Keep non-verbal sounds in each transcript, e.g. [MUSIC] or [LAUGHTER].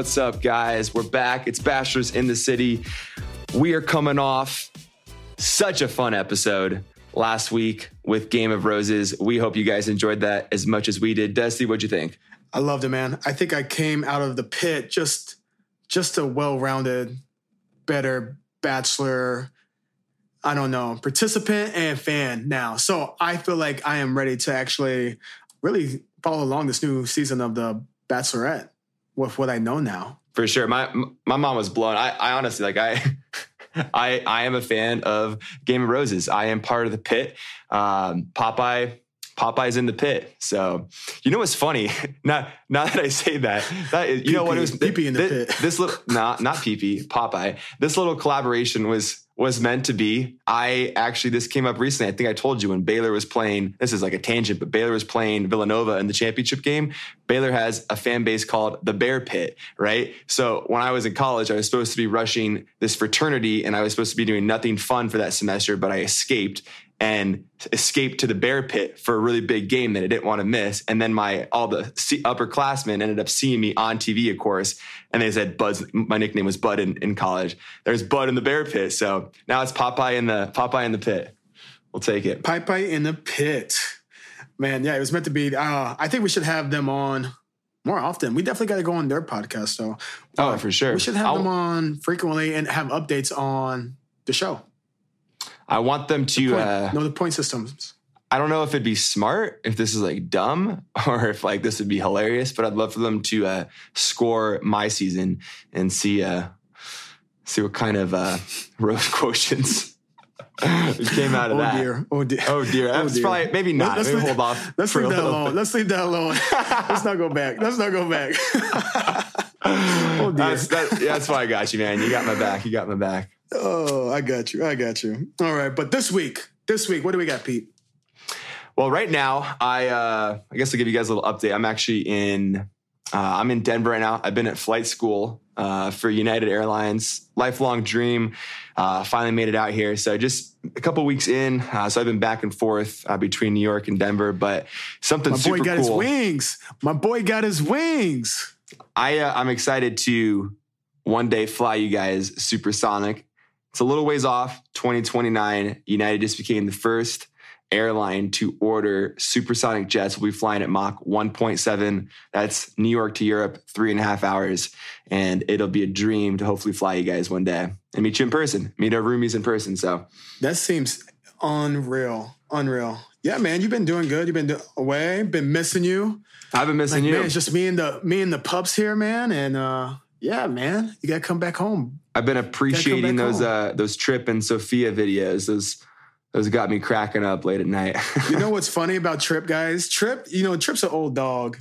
What's up, guys? We're back. It's Bachelors in the City. We are coming off such a fun episode last week with Game of Roses. We hope you guys enjoyed that as much as we did. Dusty, what'd you think? I loved it, man. I think I came out of the pit just just a well-rounded, better bachelor. I don't know, participant and fan now. So I feel like I am ready to actually really follow along this new season of the Bachelorette with what I know now. For sure. My my mom was blown. I, I honestly like I [LAUGHS] I I am a fan of Game of Roses. I am part of the pit. Um, Popeye Popeye's in the pit. So you know what's funny? [LAUGHS] Not now that I say that, that is, you Pee-pee, know what it was pee-pee in the this, pit. This little not not PP Popeye. This little collaboration was was meant to be. I actually this came up recently. I think I told you when Baylor was playing. This is like a tangent, but Baylor was playing Villanova in the championship game. Baylor has a fan base called the Bear Pit, right? So when I was in college, I was supposed to be rushing this fraternity, and I was supposed to be doing nothing fun for that semester, but I escaped and escaped to the bear pit for a really big game that I didn't want to miss. And then my all the upperclassmen ended up seeing me on TV, of course, and they said Bud's. My nickname was Bud in, in college. There's Bud in the bear pit, so now it's Popeye in the Popeye in the pit. We'll take it. Pipe in the pit. Man, yeah, it was meant to be. Uh, I think we should have them on more often. We definitely got to go on their podcast, though. Oh, for sure. We should have I'll- them on frequently and have updates on the show. I want them to. Point. Uh, know the point systems. I don't know if it'd be smart, if this is like dumb, [LAUGHS] or if like this would be hilarious. But I'd love for them to uh, score my season and see uh, see what kind of uh, [LAUGHS] rose [LAUGHS] quotients came out of Oh that. dear. Oh dear. Oh dear, that's dear. probably maybe not. Let's maybe leave- hold off. Let's leave that alone. bit. Let's leave that alone. Let's not go back. Let's not go back. oh dear. That's, that, yeah, that's why I got you, man. You got my back. You got my back. Oh, I got you. I got you. All right, but this week, this week, what do we got, Pete? Well, right now, I uh, I guess I'll give you guys a little update. I'm actually in uh, I'm in Denver right now. I've been at flight school uh, for United Airlines, lifelong dream. Uh, finally made it out here. So just a couple weeks in. Uh, so I've been back and forth uh, between New York and Denver, but something My boy got his wings. My boy got his wings. I uh, I'm excited to one day fly you guys supersonic. It's a little ways off. 2029. United just became the first airline to order supersonic jets. We'll be flying at Mach 1.7. That's New York to Europe, three and a half hours, and it'll be a dream to hopefully fly you guys one day and meet you in person, meet our roomies in person. So That seems unreal. Unreal. Yeah, man, you've been doing good. You've been do- away. Been missing you. I've been missing you. Man, it's just me and the me and the pups here, man. And uh yeah, man, you gotta come back home. I've been appreciating those uh, those Trip and Sophia videos. Those those got me cracking up late at night. You know [LAUGHS] what's funny about Trip, guys? Trip, you know, Trip's an old dog.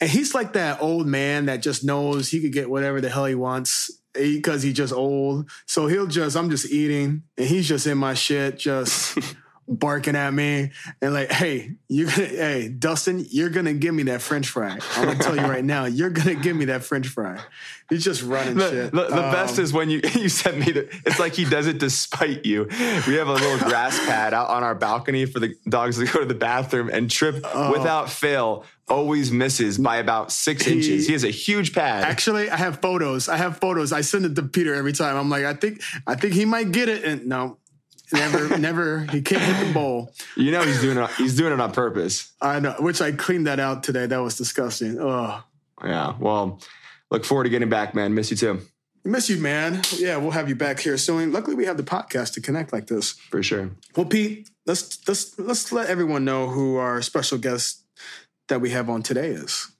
And he's like that old man that just knows he could get whatever the hell he wants because he's just old. So he'll just, I'm just eating and he's just in my shit, just [LAUGHS] barking at me and like, hey, you're gonna, hey, Dustin, you're gonna give me that French fry. I'm gonna tell you right now, you're gonna give me that French fry. He's just running the, shit. the, the Um, best is when you [LAUGHS] you sent me the it's like he does it despite you we have a little [LAUGHS] grass pad out on our balcony for the dogs to go to the bathroom and trip Oh. without fail always misses by about six He- inches he has a huge pad Actually, I have photos. I have photos. I send it to Peter every time. I'm like, I think, I think he might get it, and no, never, never. He can't hit the bowl. you know he's doing it he's doing it on purpose I know. Which I cleaned that out today. That was disgusting. Oh, yeah well look forward to getting back man miss you too miss you, man. Yeah, we'll have you back here soon. Luckily, we have the podcast to connect like this. for sure Well, Pete, let's let's let's let everyone know who our special guest that we have on today is.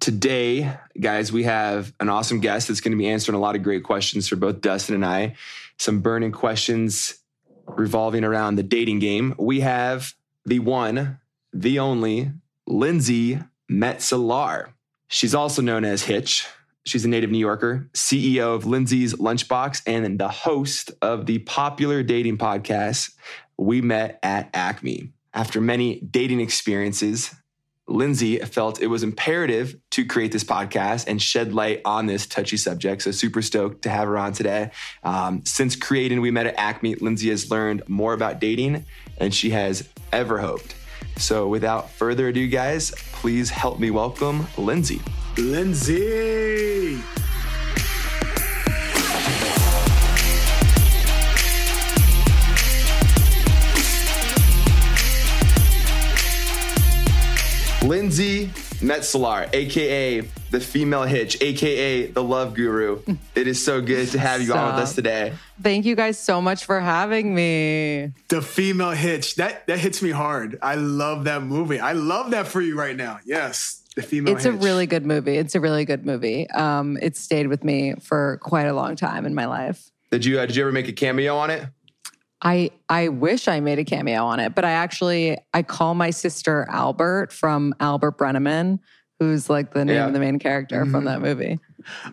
Today, guys, we have an awesome guest that's going to be answering a lot of great questions for both Dustin and I. Some burning questions revolving around the dating game. We have the one, the only, Lindsay Metzelaar. She's also known as Hitch. She's a native New Yorker, CEO of Lindsay's Lunchbox, and the host of the popular dating podcast, We Met at Acme. After many dating experiences, Lindsay felt it was imperative to create this podcast and shed light on this touchy subject. So, super stoked to have her on today. Um, since creating We Met at Acme, Lindsay has learned more about dating than she has ever hoped. So, without further ado, guys, please help me welcome Lindsay. Lindsay. Lindsay Metzelaar, aka the female hitch, aka the love guru. [LAUGHS] It is so good to have you on with us today. Thank you guys so much for having me. The female hitch. That that hits me hard. I love that movie. I love that for you right now. Yes. The female It's hitch. a really good movie. It's a really good movie. Um, it stayed with me for quite a long time in my life. Did you uh, did you ever make a cameo on it? I I wish I made a cameo on it, but I actually I call my sister Albert from Albert Brennaman, who's like the name Yeah. of the main character from that movie.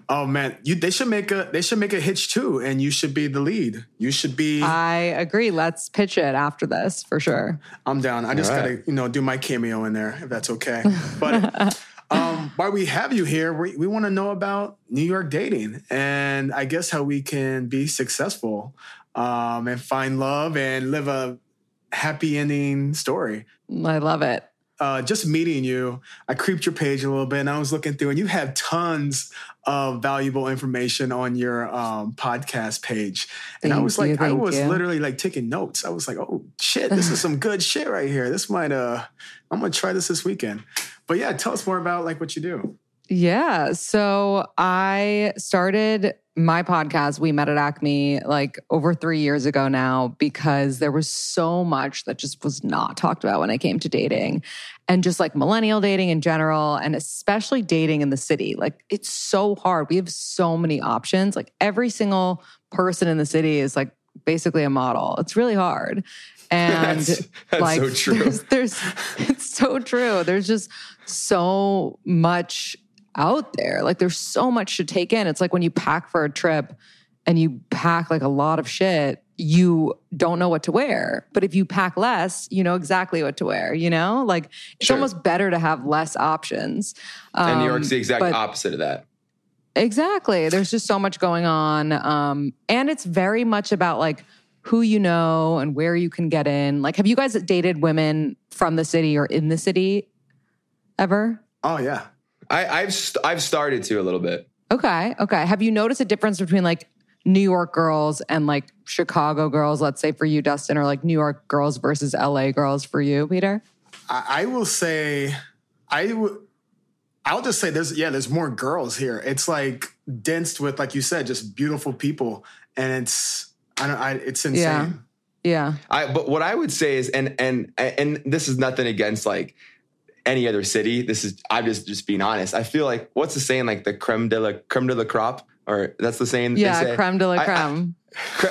Oh man, you they should make a they should make a hitch too, and you should be the lead. You should be. I agree. Let's pitch it after this for sure. I'm down. I just All gotta you know do my cameo in there if that's okay. But [LAUGHS] um, while we have you here, we we want to know about New York dating and I guess how we can be successful um, and find love and live a happy ending story. I love it. uh, just meeting you, I creeped your page a little bit and I was looking through, and you have tons of valuable information on your um, podcast page. And I was you, like, I was you. literally like taking notes. I was like, oh shit, this is some [LAUGHS] good shit right here. This might, uh, I'm gonna try this this weekend. But yeah, tell us more about like what you do. Yeah. So I started my podcast, We Met at Acme, like over three years ago now, because there was so much that just was not talked about when it came to dating and just like millennial dating in general, and especially dating in the city. Like it's so hard. We have so many options. Like every single person in the city is like basically a model. It's really hard. And That's- that's like [LAUGHS] so true. There's, there's it's so true. There's just so much out there. Like there's so much to take in. It's like when you pack for a trip and you pack like a lot of shit, you don't know what to wear. But if you pack less, you know exactly what to wear, you know? Like it's Sure. almost better to have less options. And New Um, York's the exact but- opposite of that. Exactly. There's just so much going on. Um, and it's very much about like who you know and where you can get in. Like, have you guys dated women from the city or in the city ever? Oh yeah. I, I've st- I've started to a little bit. Okay. Okay. Have you noticed a difference between like New York girls and like Chicago girls, let's say for you, Dustin, or like New York girls versus LA girls for you, Peter? I, I will say, I would. I'll just say there's yeah, there's more girls here. It's like densed with, like you said, just beautiful people, and it's I don't I it's insane. Yeah. Yeah. I but what I would say is and and and this is nothing against like any other city. This is I'm just just being honest. I feel like what's the saying like the creme de la creme de la crop or that's the saying Yeah. they say? Creme de la I- I- creme.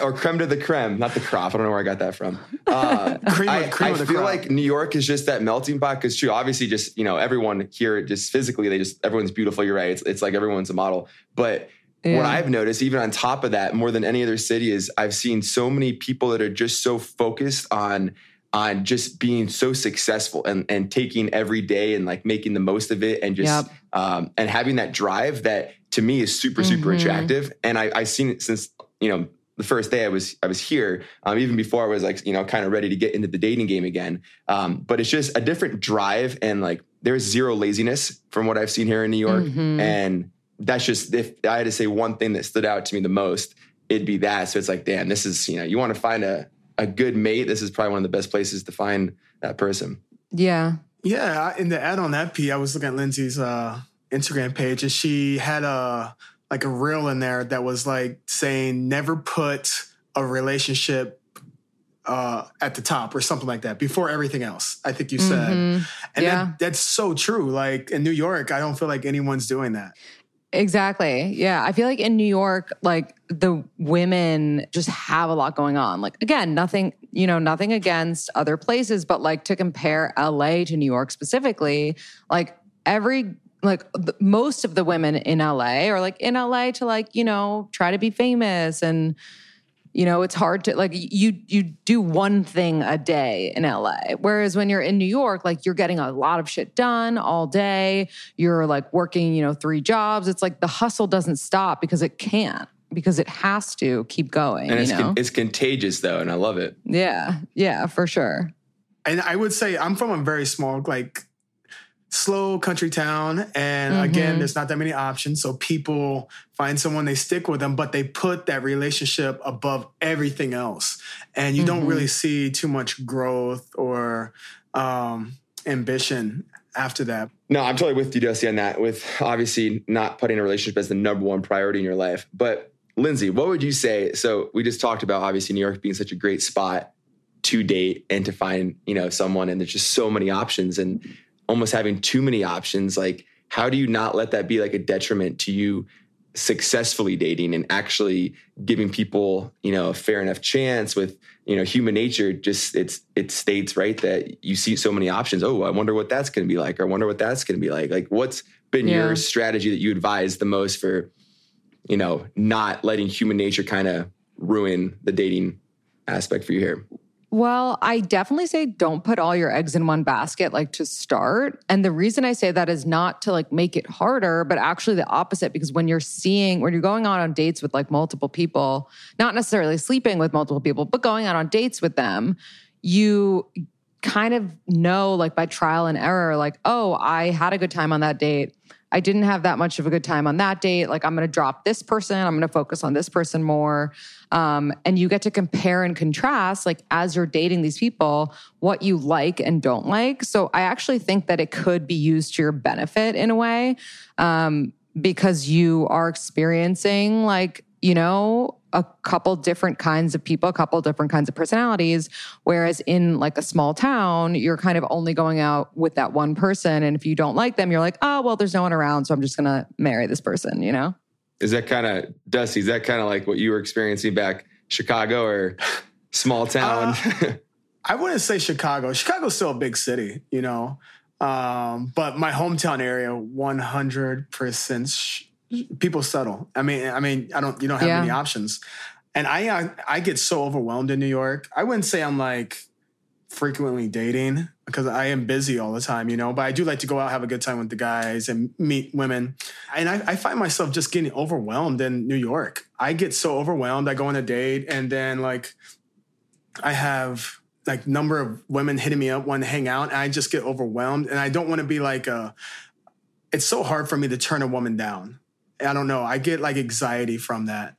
Or creme de the creme, not the crop. I don't know where I got that from. [LAUGHS] Uh, Cream of- I, cream I of the feel crop. like New York is just that melting pot because true, obviously, just you know, everyone here just physically, they just everyone's beautiful. You're right. It's it's like everyone's a model. But what I've noticed, even on top of that, more than any other city, is I've seen so many people that are just so focused on on just being so successful and and taking every day and like making the most of it and just Yep. um, and having that drive that to me is super super Mhm. attractive. And I I've seen it since you know the first day I was I was here, um, even before I was like you know kind of ready to get into the dating game again. Um, but it's just a different drive and like there's zero laziness from what I've seen here in New York, Mhm. and that's just if I had to say one thing that stood out to me the most, it'd be that. So it's like, damn, this is you know you want to find a a good mate. This is probably one of the best places to find that person. Yeah. Yeah, I- in the ad on that P, I was looking at Lindsay's uh, Instagram page, and she had a like a reel in there that was like saying never put a relationship uh, at the top or something like that before everything else. I think you said, Mhm. and Yeah. that, that's so true. Like in New York, I don't feel like anyone's doing that. Exactly. Yeah. I feel like in New York, like the women just have a lot going on. Like, again, nothing, you know, nothing against other places, but like to compare LA to New York specifically, like every, like most of the women in LA are like in LA to like, you know, try to be famous and, you know it's hard to like you you do one thing a day in LA whereas when you're in New York like you're getting a lot of shit done all day. You're like working you know three jobs. It's like the hustle doesn't stop because it can't because it has to keep going And you it's know? con- it's contagious though, and I love it. yeah. Yeah for sure. And I would say I'm from a very small, like slow country town. And Mhm. again, there's not that many options. So people find someone, they stick with them, but they put that relationship above everything else. And you don't Mhm. really see too much growth or um, ambition after that. No, I'm totally with you, Dusty, on that. With obviously not putting a relationship as the number one priority in your life. But Lindsay, what would you say? So we just talked about obviously New York being such a great spot to date and to find, you know, someone, and there's just so many options and almost having too many options. Like, how do you not let that be like a detriment to you successfully dating and actually giving people, you know, a fair enough chance with, you know, human nature just it's it states right that you see so many options. Oh, I wonder what that's gonna be like, or I wonder what that's gonna be like. Like what's been Yeah. your strategy that you advise the most for, you know, not letting human nature kind of ruin the dating aspect for you here? Well, I definitely say don't put all your eggs in one basket, like to start. And the reason I say that is not to like make it harder, but actually the opposite. Because when you're seeing, when you're going out on dates with like multiple people, not necessarily sleeping with multiple people, but going out on dates with them, you kind of know, like by trial and error, like, oh, I had a good time on that date. I didn't have that much of a good time on that date. Like, I'm going to drop this person. I'm going to focus on this person more. Um, and you get to compare and contrast, like, as you're dating these people, what you like and don't like. So, I actually think that it could be used to your benefit in a way um, because you are experiencing, like, you know, a couple different kinds of people, a couple different kinds of personalities. Whereas in like a small town, you're kind of only going out with that one person. And if you don't like them, you're like, oh, well, there's no one around. So I'm just going to marry this person, you know? Is that kind of Dusty? Is that kind of like what you were experiencing back Chicago or small town? I wouldn't say Chicago. Chicago's still a big city, you know. Um, but my hometown area, 100% sh- people settle. I mean, I mean, I don't, you don't have Yeah. many options. And I, I, I get so overwhelmed in New York. I wouldn't say I'm like frequently dating because I am busy all the time, you know, but I do like to go out, have a good time with the guys and meet women. And I, I find myself just getting overwhelmed in New York. I get so overwhelmed. I go on a date and then like I have like number of women hitting me up, want to hang out, and I just get overwhelmed. And I don't want to be like a. It's so hard for me to turn a woman down. I don't know. I get like anxiety from that.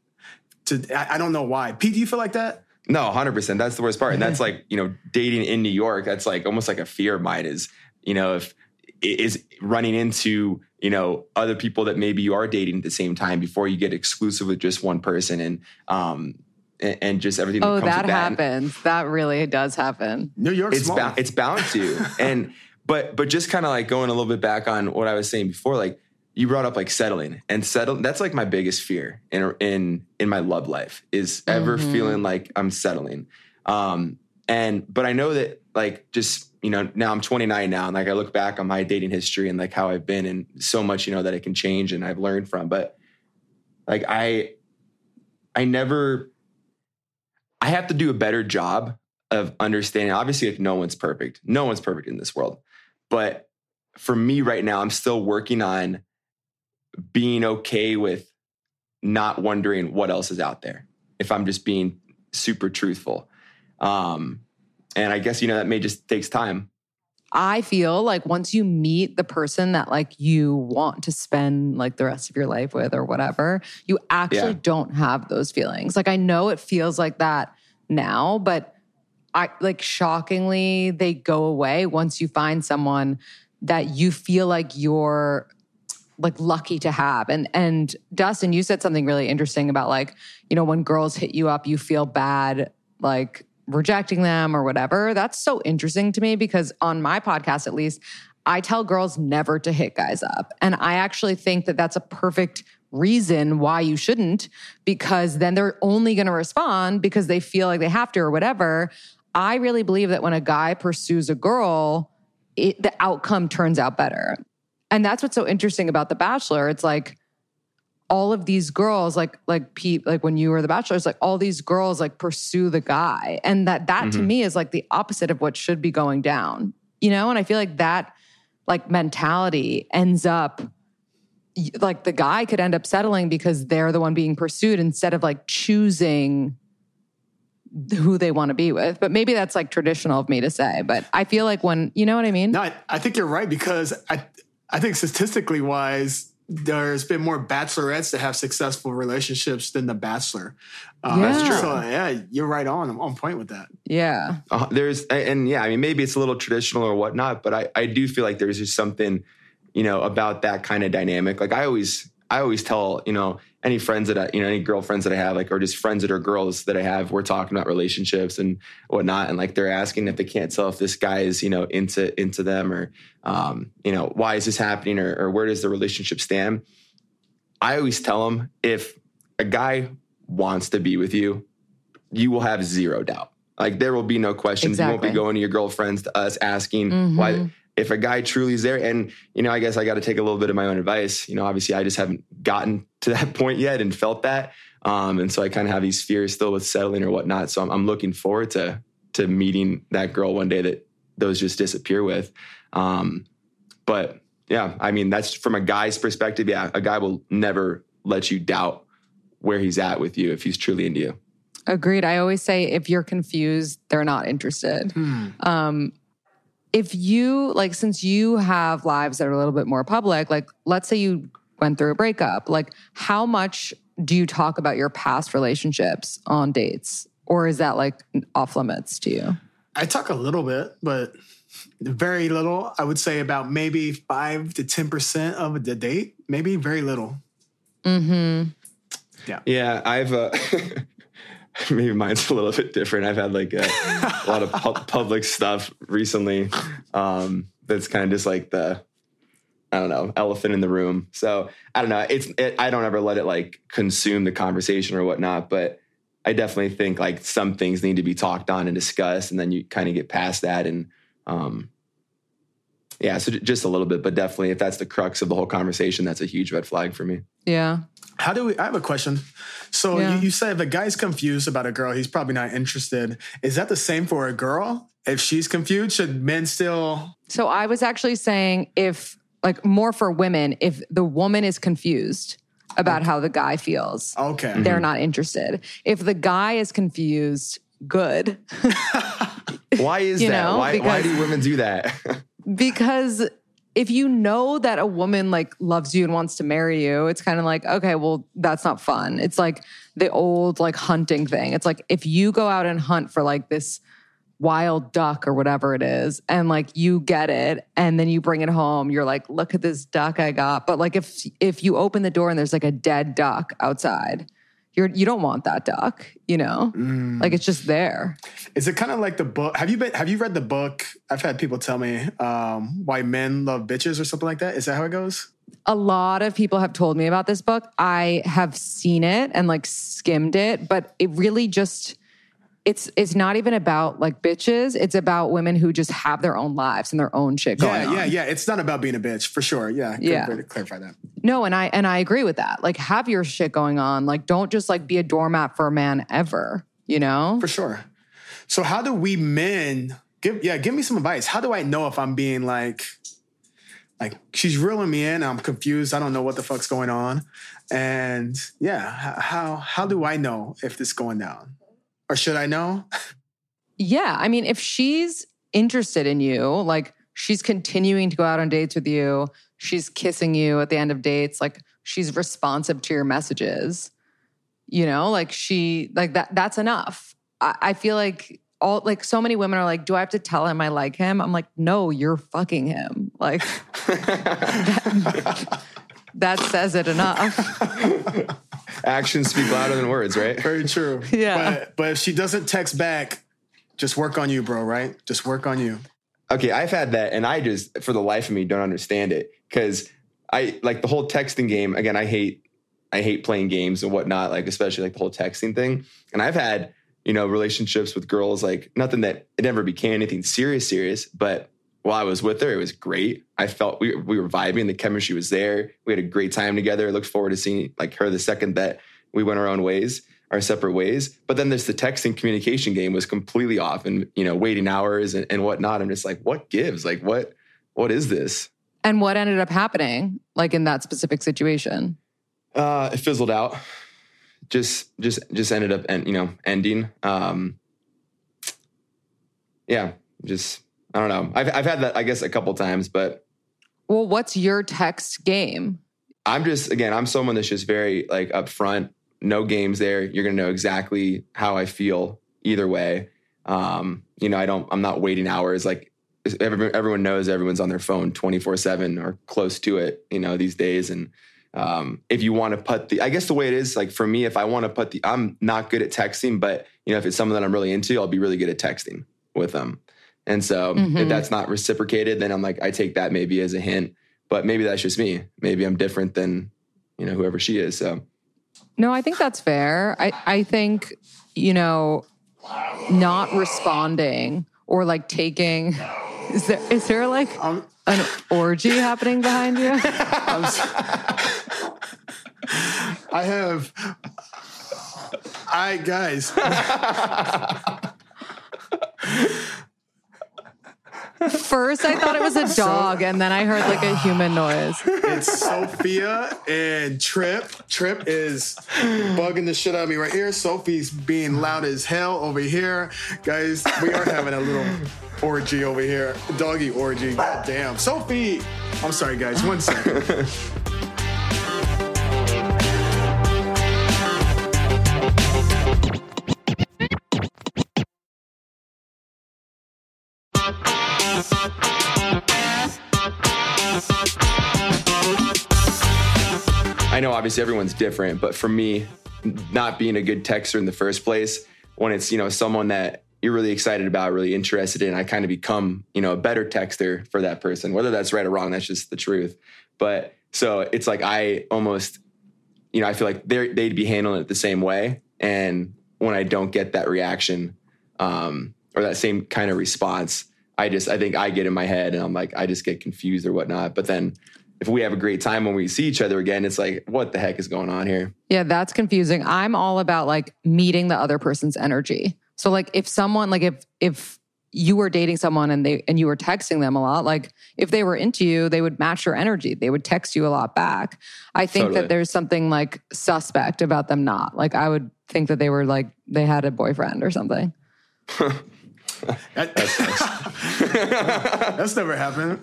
To I, I don't know why. Pete, do you feel like that? No, 100%. That's the worst part. And that's [LAUGHS] like, you know, dating in New York, that's like almost like a fear of mine is, you know, if is running into, you know, other people that maybe you are dating at the same time before you get exclusive with just one person and um and, and just everything Oh, that comes that with that. happens. That really does happen. New York, it's small. bound it's bound to and but but just kind of like going a little bit back on what i was saying before like you brought up like settling and settle that's like my biggest fear in in in my love life is ever Mhm. feeling like i'm settling. Um and but i know that like just you know now i'm 29 now and like i look back on my dating history and like how i've been and so much you know that it can change and i've learned from but like i i never i have to do a better job of understanding obviously like no one's perfect. No one's perfect in this world. But for me right now i'm still working on being okay with not wondering what else is out there if i'm just being super truthful um and i guess you know that may just takes time I feel like once you meet the person that like you want to spend like the rest of your life with or whatever, you actually Yeah. don't have those feelings. Like I know it feels like that now, but I like shockingly they go away once you find someone that you feel like you're like lucky to have. And and Dustin, you said something really interesting about like, you know, when girls hit you up, you feel bad like rejecting them or whatever. That's so interesting to me because on my podcast at least, I tell girls never to hit guys up. And I actually think that that's a perfect reason why you shouldn't because then they're only going to respond because they feel like they have to or whatever. I really believe that when a guy pursues a girl, it, the outcome turns out better. And that's what's so interesting about The Bachelor. It's like all of these girls, like like Pete, like when you were The Bachelor, it's like all these girls like pursue the guy, and that that to Mhm. me is like the opposite of what should be going down, you know. And I feel like that like mentality ends up like the guy could end up settling because they're the one being pursued instead of like choosing who they want to be with. But maybe that's like traditional of me to say. But I feel like when you know what I mean. No, I, I think you're right because I I think statistically wise, there's been more bachelorettes that have successful relationships than the bachelor. Uh, That's true. So yeah, you're right on I'm on point with that. Yeah. Uh, there's and yeah, I mean maybe it's a little traditional or whatnot, but I I do feel like there's just something you know about that kind of dynamic. Like I always I always tell you know any friends that I you know any girlfriends that I have like or just friends that are girls that I have we're talking about relationships and whatnot and like they're asking if they can't tell if this guy is you know into into them or um you know why is this happening or, or where does the relationship stand. I always tell them if a guy wants to be with you, you will have zero doubt. Like there will be no questions. You won't be going to your girlfriends to us asking Mhm. why. If a guy truly is there, and you know, I guess I got to take a little bit of my own advice. You know, obviously, I just haven't gotten [LAUGHS] to that point yet and felt that, um, and so I kind of have these fears still with settling or whatnot. So I'm, I'm looking forward to to meeting that girl one day that those just disappear with. Um, but yeah, I mean, that's from a guy's perspective. Yeah, a guy will never let you doubt where he's at with you if he's truly into you. Agreed. I always say if you're confused, they're not interested. Um, if you like, since you have lives that are a little bit more public, like let's say you went through a breakup, like how much do you talk about your past relationships on dates? Or is that like off limits to you? I talk a little bit, but very little. I would say about maybe five to ten percent of the date. Maybe very little. Mm-hmm. Yeah, I've uh, [LAUGHS] [LAUGHS] maybe mine's a little [LAUGHS] bit different. I've had like a, a lot of pu- [LAUGHS] public stuff recently. Um, that's kind of just like the I don't know elephant in the room. So I don't know. It's it, I don't ever let it like consume the conversation or whatnot, but. I definitely think like some things need to be talked on and discussed, and then you kind of get past that. And um, yeah, so just a little bit, but definitely if that's the crux of the whole conversation, that's a huge red flag for me. Yeah. How do we? I have a question. So Yeah. you, you said if a guy's confused about a girl, he's probably not interested. Is that the same for a girl? If she's confused, should men still? So I was actually saying if, like, more for women, if the woman is confused about how the guy feels, Okay. they're mm-hmm. not interested. If the guy is confused, good. [LAUGHS] Why is You that? know, why, why do women do that? [LAUGHS] because if you know that a woman like loves you and wants to marry you, it's kind of like, okay, well, that's not fun. It's like the old like hunting thing. It's like if you go out and hunt for like this wild duck or whatever it is and like you get it and then you bring it home you're like look at this duck i got but like if if you open the door and there's like a dead duck outside you're you don't want that duck you know like it's just there Is it kind of like the book? Have you been? Have you read the book? I've had people tell me um, why men love bitches or something like that. Is that how it goes? a lot of people have told me about this book. I have seen it and like skimmed it, but it really just it's it's not even about like bitches. It's about women who just have their own lives and their own shit going Yeah, on. yeah, yeah. Yeah. It's not about being a bitch for sure. Yeah, Yeah. clarify that. No, and I and I agree with that. Like have your shit going on. Like don't just like be a doormat for a man ever, you know? For sure. So how do we men give? Yeah, give me some advice. How do I know if I'm being like, like she's reeling me in? I'm confused. I don't know what the fuck's going on. And yeah, how how do I know if this is going down, or should I know? Yeah, I mean, if she's interested in you, like she's continuing to go out on dates with you, she's kissing you at the end of dates, like she's responsive to your messages, you know, like she, like that, that's enough. I, I feel like all, like so many women are like, do I have to tell him I like him? I'm like, no, you're fucking him. Like, [LAUGHS] [LAUGHS] that says it enough. [LAUGHS] Actions speak louder than words, right? [LAUGHS] Very true. Yeah. But but if she doesn't text back, just work on you, bro. Right? Just work on you. Okay, I've had that, and I just, for the life of me, don't understand it because I like the whole texting game. Again, I hate, I hate playing games and whatnot. Like especially like the whole texting thing. And I've had, you know, relationships with girls. Like nothing that it never became anything serious, serious. But while I was with her, it was great. I felt we we were vibing. The chemistry was there. We had a great time together. I looked forward to seeing like her the second that we went our own ways, our separate ways. But then there's the texting communication game was completely off, and you know, waiting hours and, and whatnot. I'm just like, what gives? Like, what what is this? And what ended up happening, like in that specific situation? Uh, it fizzled out. Just just just ended up and you know ending. Um, yeah, just I don't know. I've I've had that I guess a couple times, but Well, what's your text game? I'm just again, I'm someone that's just very like upfront. No games there. You're gonna know exactly how I feel either way. Um, you know, I don't. I'm not waiting hours. Like everyone, everyone knows, everyone's on their phone 24 seven or close to it. You know, these days. And um, if you want to put the, I guess the way it is, like for me, if I want to put the, I'm not good at texting, but you know, if it's something that I'm really into, I'll be really good at texting with them. And so if Mhm. that's not reciprocated, then I'm like, I take that maybe as a hint. But maybe that's just me. Maybe I'm different than you know whoever she is. So No, I think that's fair. I, I think, you know, not responding or like taking [LAUGHS] is there is there like I'm, an orgy happening behind you? [LAUGHS] I'm s- I have. I guys, [LAUGHS] First I thought it was a dog and then I heard like a human noise. it's Sophia and Trip. Trip is bugging the shit out of me right here. Sophie's being loud as hell over here. Guys, we are having a little orgy over here. Doggy orgy. God damn. Sophie! I'm sorry, guys. One second. Know obviously everyone's different, but for me, not being a good texter in the first place, when it's, you know, someone that you're really excited about, really interested in, I kind of become, you know, a better texter for that person. Whether that's right or wrong, that's just the truth. But so it's like I almost, you know, I feel like they they'd be handling it the same way. And when I don't get that reaction um, or that same kind of response, I just I think I get in my head and I'm like I just get confused or whatnot. But then if we have a great time when we see each other again, it's like what the heck is going on here? Yeah, that's confusing. I'm all about like meeting the other person's energy. So like if someone like if if you were dating someone and they and you were texting them a lot, like if they were into you, they would match your energy. They would text you a lot back. I think Totally. that there's something like suspect about them not. Like I would think that they were like they had a boyfriend or something. [LAUGHS] That- [LAUGHS] [LAUGHS] That's never happened.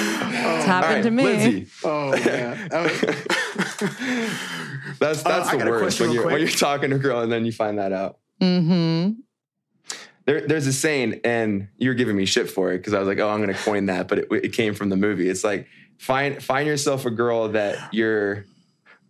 It's happened All right, to me. Lindsay, Oh man. [LAUGHS] Was- that's that's Uh, the worst when you're when you're talking to a girl and then you find that out. Mm-hmm. There, there's a saying, and you're giving me shit for it because I was like, oh, I'm going to coin that, but it, it came from the movie. It's like find find yourself a girl that you're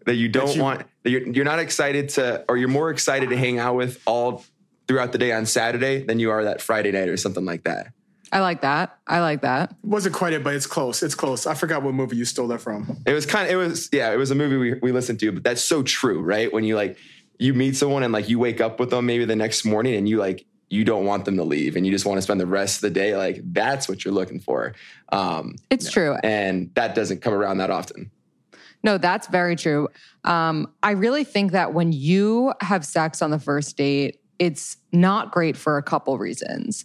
that you don't you- want that you're you're not excited to, or you're more excited to hang out with all throughout the day on Saturday than you are that Friday night or something like that. I like that. I like that. wasn't quite it, but it's close. It's close. I forgot what movie you stole that from. It was kind of, it was, yeah, it was a movie we, we listened to, but that's so true, right? When you like, you meet someone and like you wake up with them maybe the next morning and you like, you don't want them to leave and you just want to spend the rest of the day. Like that's what you're looking for. Um, It's true. and that doesn't come around that often. No, that's very true. Um, I really think that when you have sex on the first date, it's not great for a couple reasons.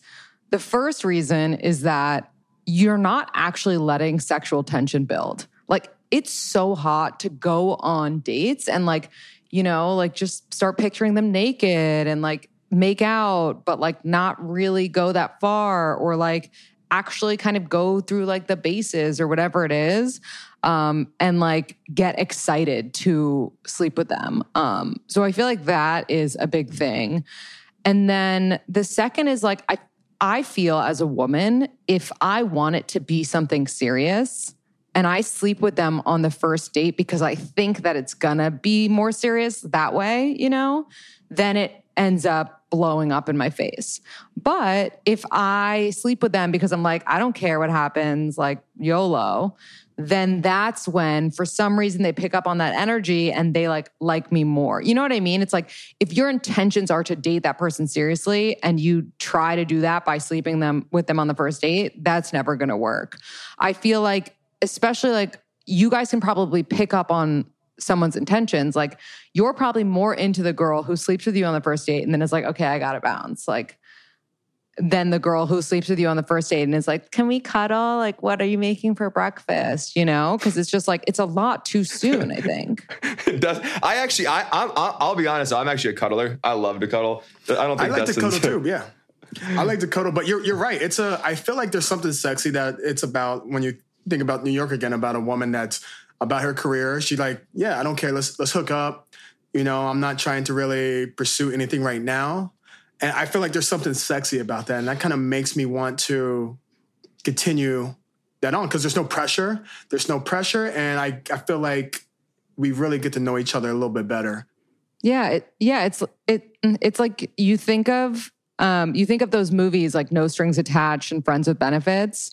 The first reason is that you're not actually letting sexual tension build. Like, it's so hot to go on dates and, like, you know, like just start picturing them naked and like make out, but like not really go that far or like actually kind of go through like the bases or whatever it is um, and like get excited to sleep with them. Um, so I feel like that is a big thing. And then the second is like I I feel as a woman, if I want it to be something serious and I sleep with them on the first date because I think that it's gonna be more serious that way, you know, then it ends up blowing up in my face. But if I sleep with them because I'm like, I don't care what happens, like YOLO, then that's when for some reason they pick up on that energy and they like like me more. You know what I mean? It's like if your intentions are to date that person seriously and you try to do that by sleeping them with them on the first date, that's never going to work. I feel like especially like you guys can probably pick up on someone's intentions. Like you're probably more into the girl who sleeps with you on the first date and then is like, okay, I gotta bounce. Like than the girl who sleeps with you on the first date and is like, can we cuddle? Like, what are you making for breakfast? You know, because it's just like it's a lot too soon. I think. [LAUGHS] Does. I actually, I, I'm, I'll I'll be honest. I'm actually a cuddler. I love to cuddle. I don't think I think like to cuddle too. Yeah. I like Dakota, but you're you're right. It's a. I feel like there's something sexy that it's about when you think about New York again about a woman that's about her career. She like, yeah, I don't care. Let's let's hook up. You know, I'm not trying to really pursue anything right now, and I feel like there's something sexy about that, and that kind of makes me want to continue that on because there's no pressure. There's no pressure, and I I feel like we really get to know each other a little bit better. Yeah, it, yeah, it's it it's like you think of um you think of those movies like No Strings Attached and Friends with Benefits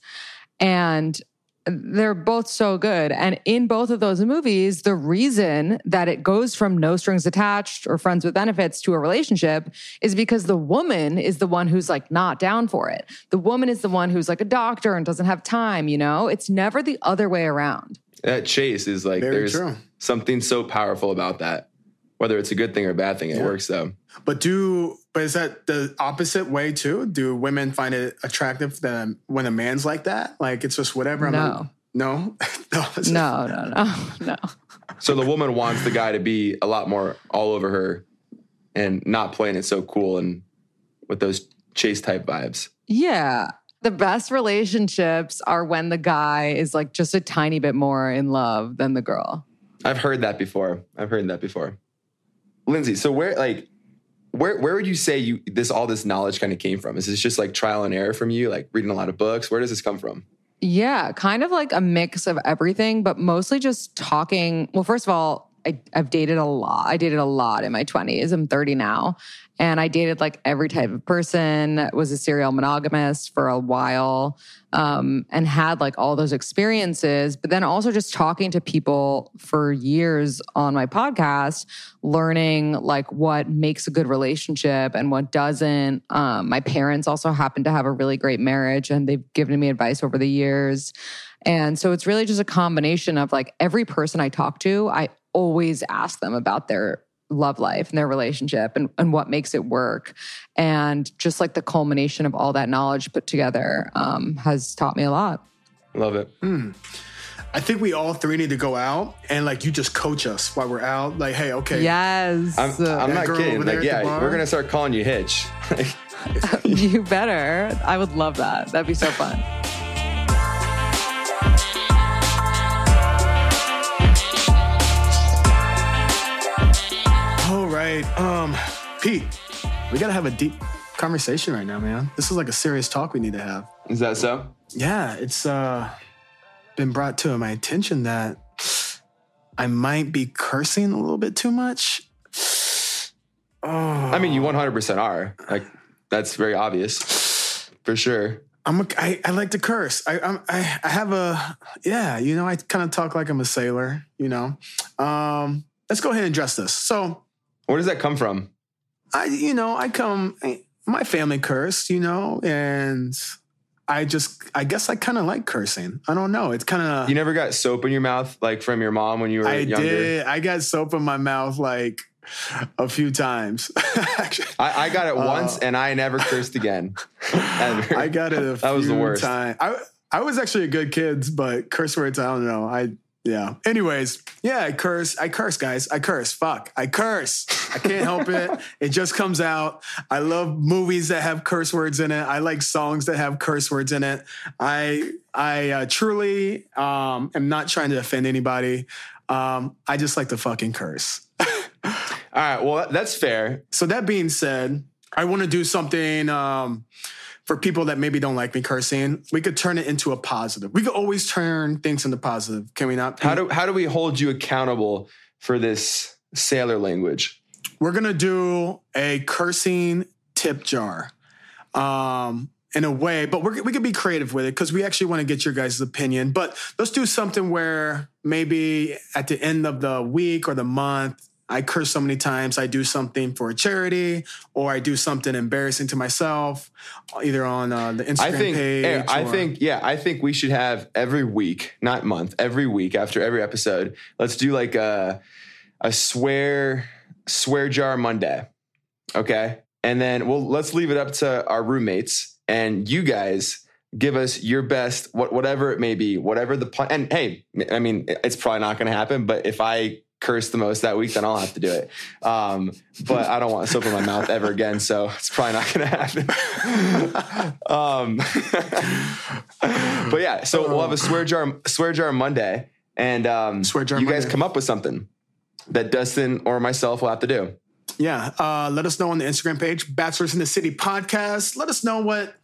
and they're both so good. And in both of those movies, the reason that it goes from no strings attached or friends with benefits to a relationship is because the woman is the one who's like not down for it. The woman is the one who's like a doctor and doesn't have time, you know? It's never the other way around. That chase is like Very there's true. something so powerful about that. Whether it's a good thing or a bad thing, it Yeah. works though. But do but is that the opposite way too? Do women find it attractive that um, when a man's like that? Like it's just whatever. I'm [LAUGHS] No. no, no, No, no, [LAUGHS] no, no. So the woman wants the guy to be a lot more all over her and not playing it so cool and with those chase type vibes. Yeah. The best relationships are when the guy is like just a tiny bit more in love than the girl. I've heard that before. I've heard that before. Lindsay, so where like where where would you say you this all this knowledge kind of came from? Is this just like trial and error from you, like reading a lot of books? Where does this come from? Yeah, kind of like a mix of everything, but mostly just talking. Well, first of all, I, I've dated a lot. I dated a lot in my 20s. I'm 30 now. And I dated like every type of person, was a serial monogamist for a while, um, and had like all those experiences. But then also just talking to people for years on my podcast, learning like what makes a good relationship and what doesn't. Um, my parents also happen to have a really great marriage and they've given me advice over the years. And so it's really just a combination of like every person I talk to, I always ask them about their love life and their relationship and, and what makes it work. And just like the culmination of all that knowledge put together um, has taught me a lot. Love it. I think we all three need to go out and like you just coach us while we're out. Like, hey, okay, Yes. I'm, I'm not kidding. Like, yeah, bar? we're gonna start calling you Hitch. [LAUGHS] [LAUGHS] you better. I would love that. That'd be so fun. Um, Pete, we gotta have a deep conversation right now, man. This is like a serious talk we need to have. Is that so? Yeah, it's uh been brought to my attention that I might be cursing a little bit too much. Oh, I mean, you 100% are. Like, that's very obvious, for sure. I'm a, I, I like to curse. I, I'm, I I have a yeah. You know, I kind of talk like I'm a sailor. You know, um, let's go ahead and address this. So Where does that come from? I, you know, I come. I, my family cursed. You know, and I just I guess I kind of like cursing. I don't know. It's kind of You never got soap in your mouth, like from your mom when you were I younger? did. I got soap in my mouth like a few times. [LAUGHS] I, I got it Uh, once and I never cursed again. [LAUGHS] I got it a That was the few worst. times. I I was actually a good kid, but curse words, I don't know. I yeah. Anyways, yeah, I curse. I curse, guys. I curse. Fuck. I curse. I can't help it. It just comes out. I love movies that have curse words in it. I like songs that have curse words in it. I I uh, truly um, am not trying to offend anybody. Um, I just like to fucking curse. [LAUGHS] All right, well, that's fair. So that being said, I want to do something um, for people that maybe don't like me cursing. We could turn it into a positive. We could always turn things into positive. Can we not? How do how do we hold you accountable for this sailor language? We're gonna do a cursing tip jar, um, in a way, but we're, we could be creative with it because we actually want to get your guys' opinion. But let's do something where maybe at the end of the week or the month, I curse so many times. I do something for a charity, or I do something embarrassing to myself, either on uh, the Instagram I think page. eh, I or- think yeah, I think we should have every week, not month, every week after every episode. Let's do like a a swear swear jar Monday. Okay? And then we'll let's leave it up to our roommates and you guys give us your best whatever it may be, whatever the plan and hey, I mean it's probably not going to happen, but if I curse the most that week, then I'll have to do it. Um, but I don't want soap in my mouth ever again, so it's probably not going to happen. [LAUGHS] um, but yeah, so we'll have a swear jar swear jar Monday, and um, Swear jar you guys come up with something that Dustin or myself will have to do. Yeah. Uh, let us know on the Instagram page, Bachelors in the City podcast. Let us know what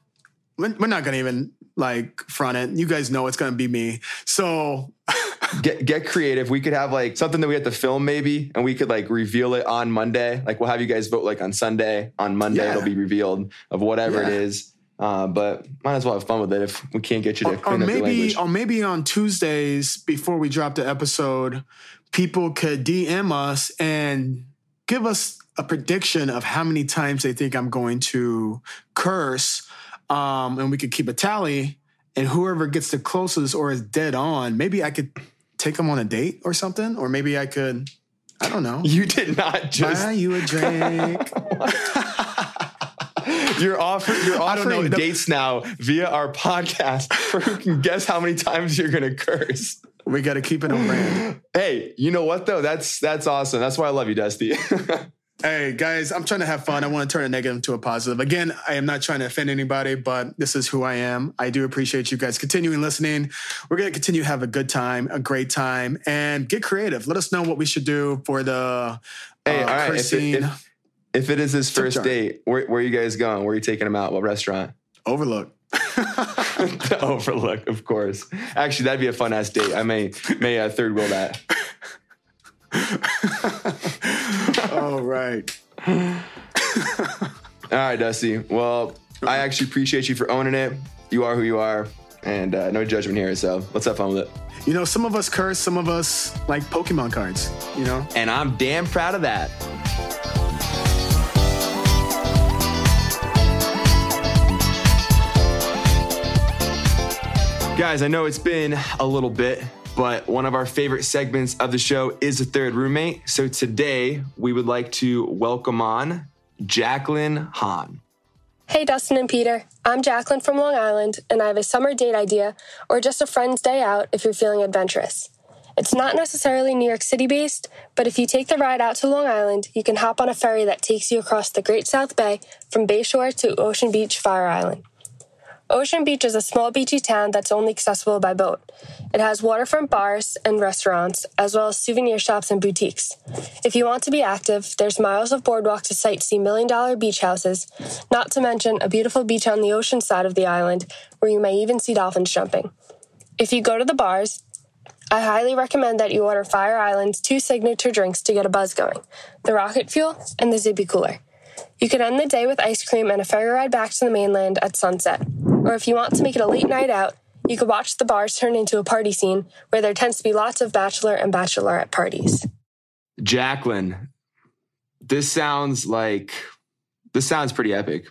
we're not gonna even like front it. You guys know it's gonna be me. So [LAUGHS] Get get creative. We could have like something that we have to film maybe, and we could like reveal it on Monday. Like we'll have you guys vote like on Sunday. On Monday Yeah. it'll be revealed of whatever it Yeah. is. Uh, but might as well have fun with it if we can't get you to or, or clean up your maybe language. or maybe on Tuesdays before we drop the episode, people could DM us and give us a prediction of how many times they think I'm going to curse. Um, and we could keep a tally. And whoever gets the closest or is dead on, maybe I could take them on a date or something. Or maybe I could, I don't know. You did not just Buy you a drink. [LAUGHS] you're offering you're I don't know. offering The- dates now via our podcast for [LAUGHS] who can guess how many times you're gonna curse. we got to keep it on brand. Hey, you know what though? That's that's awesome. That's why I love you, Dusty. [LAUGHS] Hey guys, I'm trying to have fun. I want to turn a negative into a positive. Again, I am not trying to offend anybody, but this is who I am. I do appreciate you guys continuing listening. We're going to continue to have a good time, a great time, and get creative. Let us know what we should do for the hey, uh, all right. If it, if, if it is his first jar. date, where, where are you guys going? Where are you taking him out? What restaurant? overlook. the [LAUGHS] [LAUGHS] Overlook, of course. Actually, that'd be a fun ass date. I may may uh, third wheel that. [LAUGHS] All right. [LAUGHS] All right, Dusty. Well, I actually appreciate you for owning it. You are who you are, and uh, no judgment here. So let's have fun with it. You know, some of us curse, some of us like Pokemon cards, you know? And I'm damn proud of that. Guys, I know it's been a little bit, but one of our favorite segments of the show is the third roommate. So today we would like to welcome on Jacqueline Hahn. Hey, Dustin and Peter. I'm Jacqueline from Long Island, and I have a summer date idea or just a friend's day out if you're feeling adventurous. It's not necessarily New York City based, but if you take the ride out to Long Island, you can hop on a ferry that takes you across the Great South Bay from Bay Shore to Ocean Beach, Fire Island. Ocean Beach is a small beachy town that's only accessible by boat. It has waterfront bars and restaurants, as well as souvenir shops and boutiques. If you want to be active, there's miles of boardwalk to sightsee million dollar beach houses, not to mention a beautiful beach on the ocean side of the island where you may even see dolphins jumping. If you go to the bars, I highly recommend that you order Fire Island's two signature drinks to get a buzz going the Rocket Fuel and the Zippy Cooler. You can end the day with ice cream and a ferry ride back to the mainland at sunset. Or if you want to make it a late night out, you could watch the bars turn into a party scene where there tends to be lots of bachelor and bachelorette parties. Jacqueline, this sounds like this sounds pretty epic.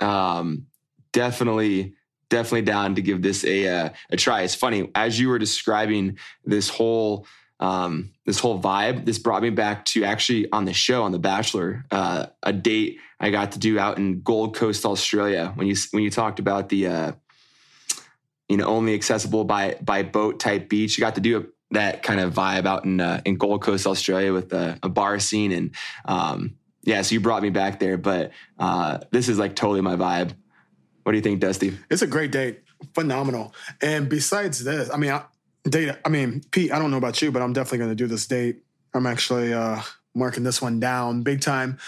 Um, definitely, definitely down to give this a uh, a try. It's funny as you were describing this whole um, this whole vibe. This brought me back to actually on the show on The Bachelor, uh, a date I got to do out in Gold Coast, Australia. When you when you talked about the uh, you know only accessible by by boat type beach, you got to do a that kind of vibe out in uh, in Gold Coast, Australia, with a, a bar scene, and um, yeah, so you brought me back there. But uh, this is like totally my vibe. What do you think, Dusty? It's a great date, phenomenal. And besides this, I mean, I, date. I mean, Pete. I don't know about you, but I'm definitely going to do this date. I'm actually uh, marking this one down big time.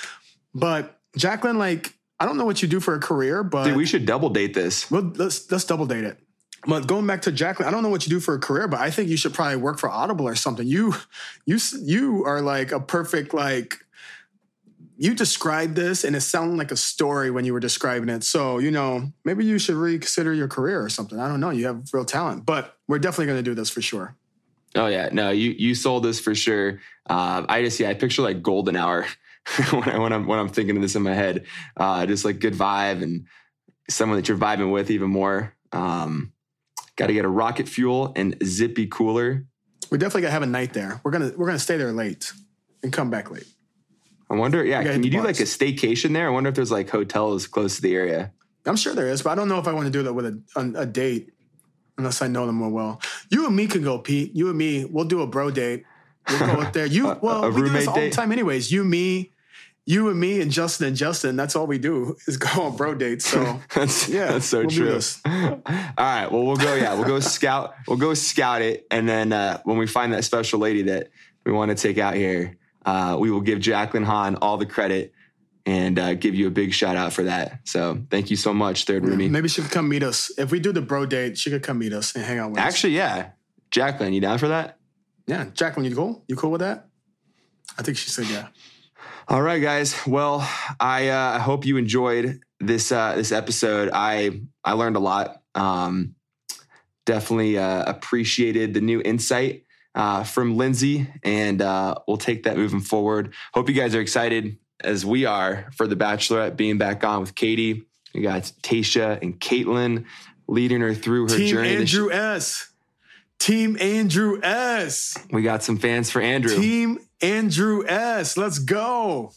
But Jacqueline, like, I don't know what you do for a career, but Dude, we should double date this. well, let's let's double date it. But going back to Jacqueline, I don't know what you do for a career, but I think you should probably work for Audible or something. You, you, you are like a perfect like. You described this, and it sounded like a story when you were describing it. So you know, maybe you should reconsider your career or something. I don't know. You have real talent, but we're definitely going to do this for sure. Oh yeah, no, you you sold this for sure. Um, I just yeah, I picture like golden hour [LAUGHS] when, I, when I'm when I'm thinking of this in my head. Uh, just like good vibe and someone that you're vibing with even more. Um, Got to get a rocket fuel and zippy cooler. We definitely got to have a night there. We're gonna we're gonna stay there late and come back late. I wonder, yeah, can you do like a staycation there? I wonder if there's like hotels close to the area. I'm sure there is, but I don't know if I want to do that with a, a, a date unless I know them more well. You and me could go, Pete. You and me, we'll do a bro date. We'll go up there. [LAUGHS] You well, a we do this all date? the time, anyways. You, me, you and me, and Justin and Justin. That's all we do is go on bro dates. So [LAUGHS] That's Yeah, that's so we'll true. [LAUGHS] All right, well we'll go. Yeah, we'll go scout. We'll go scout it, and then uh, when we find that special lady that we want to take out here, uh, we will give Jacqueline Hahn all the credit and uh, give you a big shout out for that. So thank you so much, Third Roomie. maybe she could come meet us if we do the bro date. She could come meet us and hang out with us. Actually, yeah, Jacqueline, you down for that? Yeah, Jacqueline, you cool? You cool with that? I think she said yeah. All right, guys. Well, I uh, I hope you enjoyed this uh, this episode. I I learned a lot. Um, definitely uh, appreciated the new insight uh, from Lindsay, and uh, we'll take that moving forward. Hope you guys are excited as we are for the Bachelorette being back on with Katie. We got Tayshia and Kaitlyn leading her through her Team journey. Andrew S. Team Andrew S. we got some fans for Andrew. Team Andrew S. Let's go.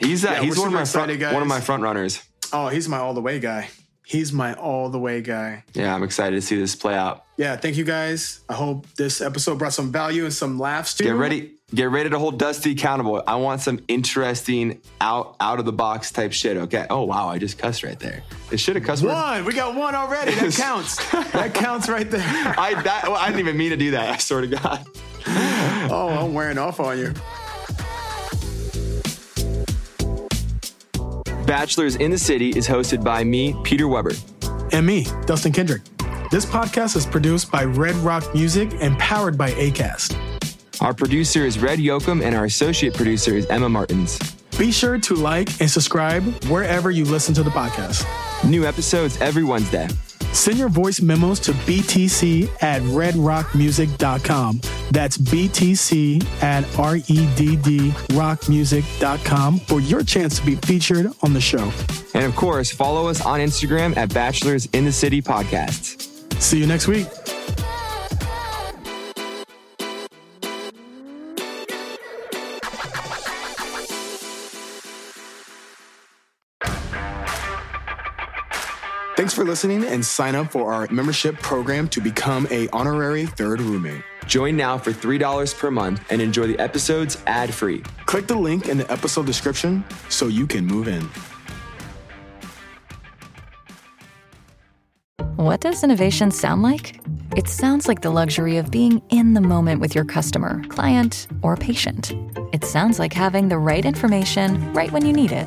he's uh, Yeah, he's one of my front, one of my front runners. Oh, he's my all the way guy. He's my all the way guy. Yeah, I'm excited to see this play out. Yeah, thank you guys. I hope this episode brought some value and some laughs to Get you. ready. Get ready to hold Dusty accountable. I want some interesting out out of the box type shit. Okay. Oh wow, I just cussed right there. It should have cussed. word. One. We got one already. That [LAUGHS] counts. that counts right there. I that, well, I didn't even mean to do that. I swear to God. Oh, I'm wearing off on you. Bachelors in the City is hosted by me, Peter Weber. And me, Dustin Kendrick. This podcast is produced by Red Rock Music and powered by ACAST. Our producer is Red Yoakum, and our associate producer is Emma Martins. Be sure to like and subscribe wherever you listen to the podcast. New episodes every Wednesday. Send your voice memos to btc at redrockmusic.com. That's btc at E R-E-D-D rockmusic.com for your chance to be featured on the show. And of course, follow us on Instagram at Bachelors in the City Podcasts. See you next week. Thanks for listening and sign up for our membership program to become a honorary third roommate. Join now for $3 per month and enjoy the episodes ad free. Click the link in the episode description so you can move in. What does innovation sound like? It sounds like the luxury of being in the moment with your customer, client, or patient. It sounds like having the right information right when you need it.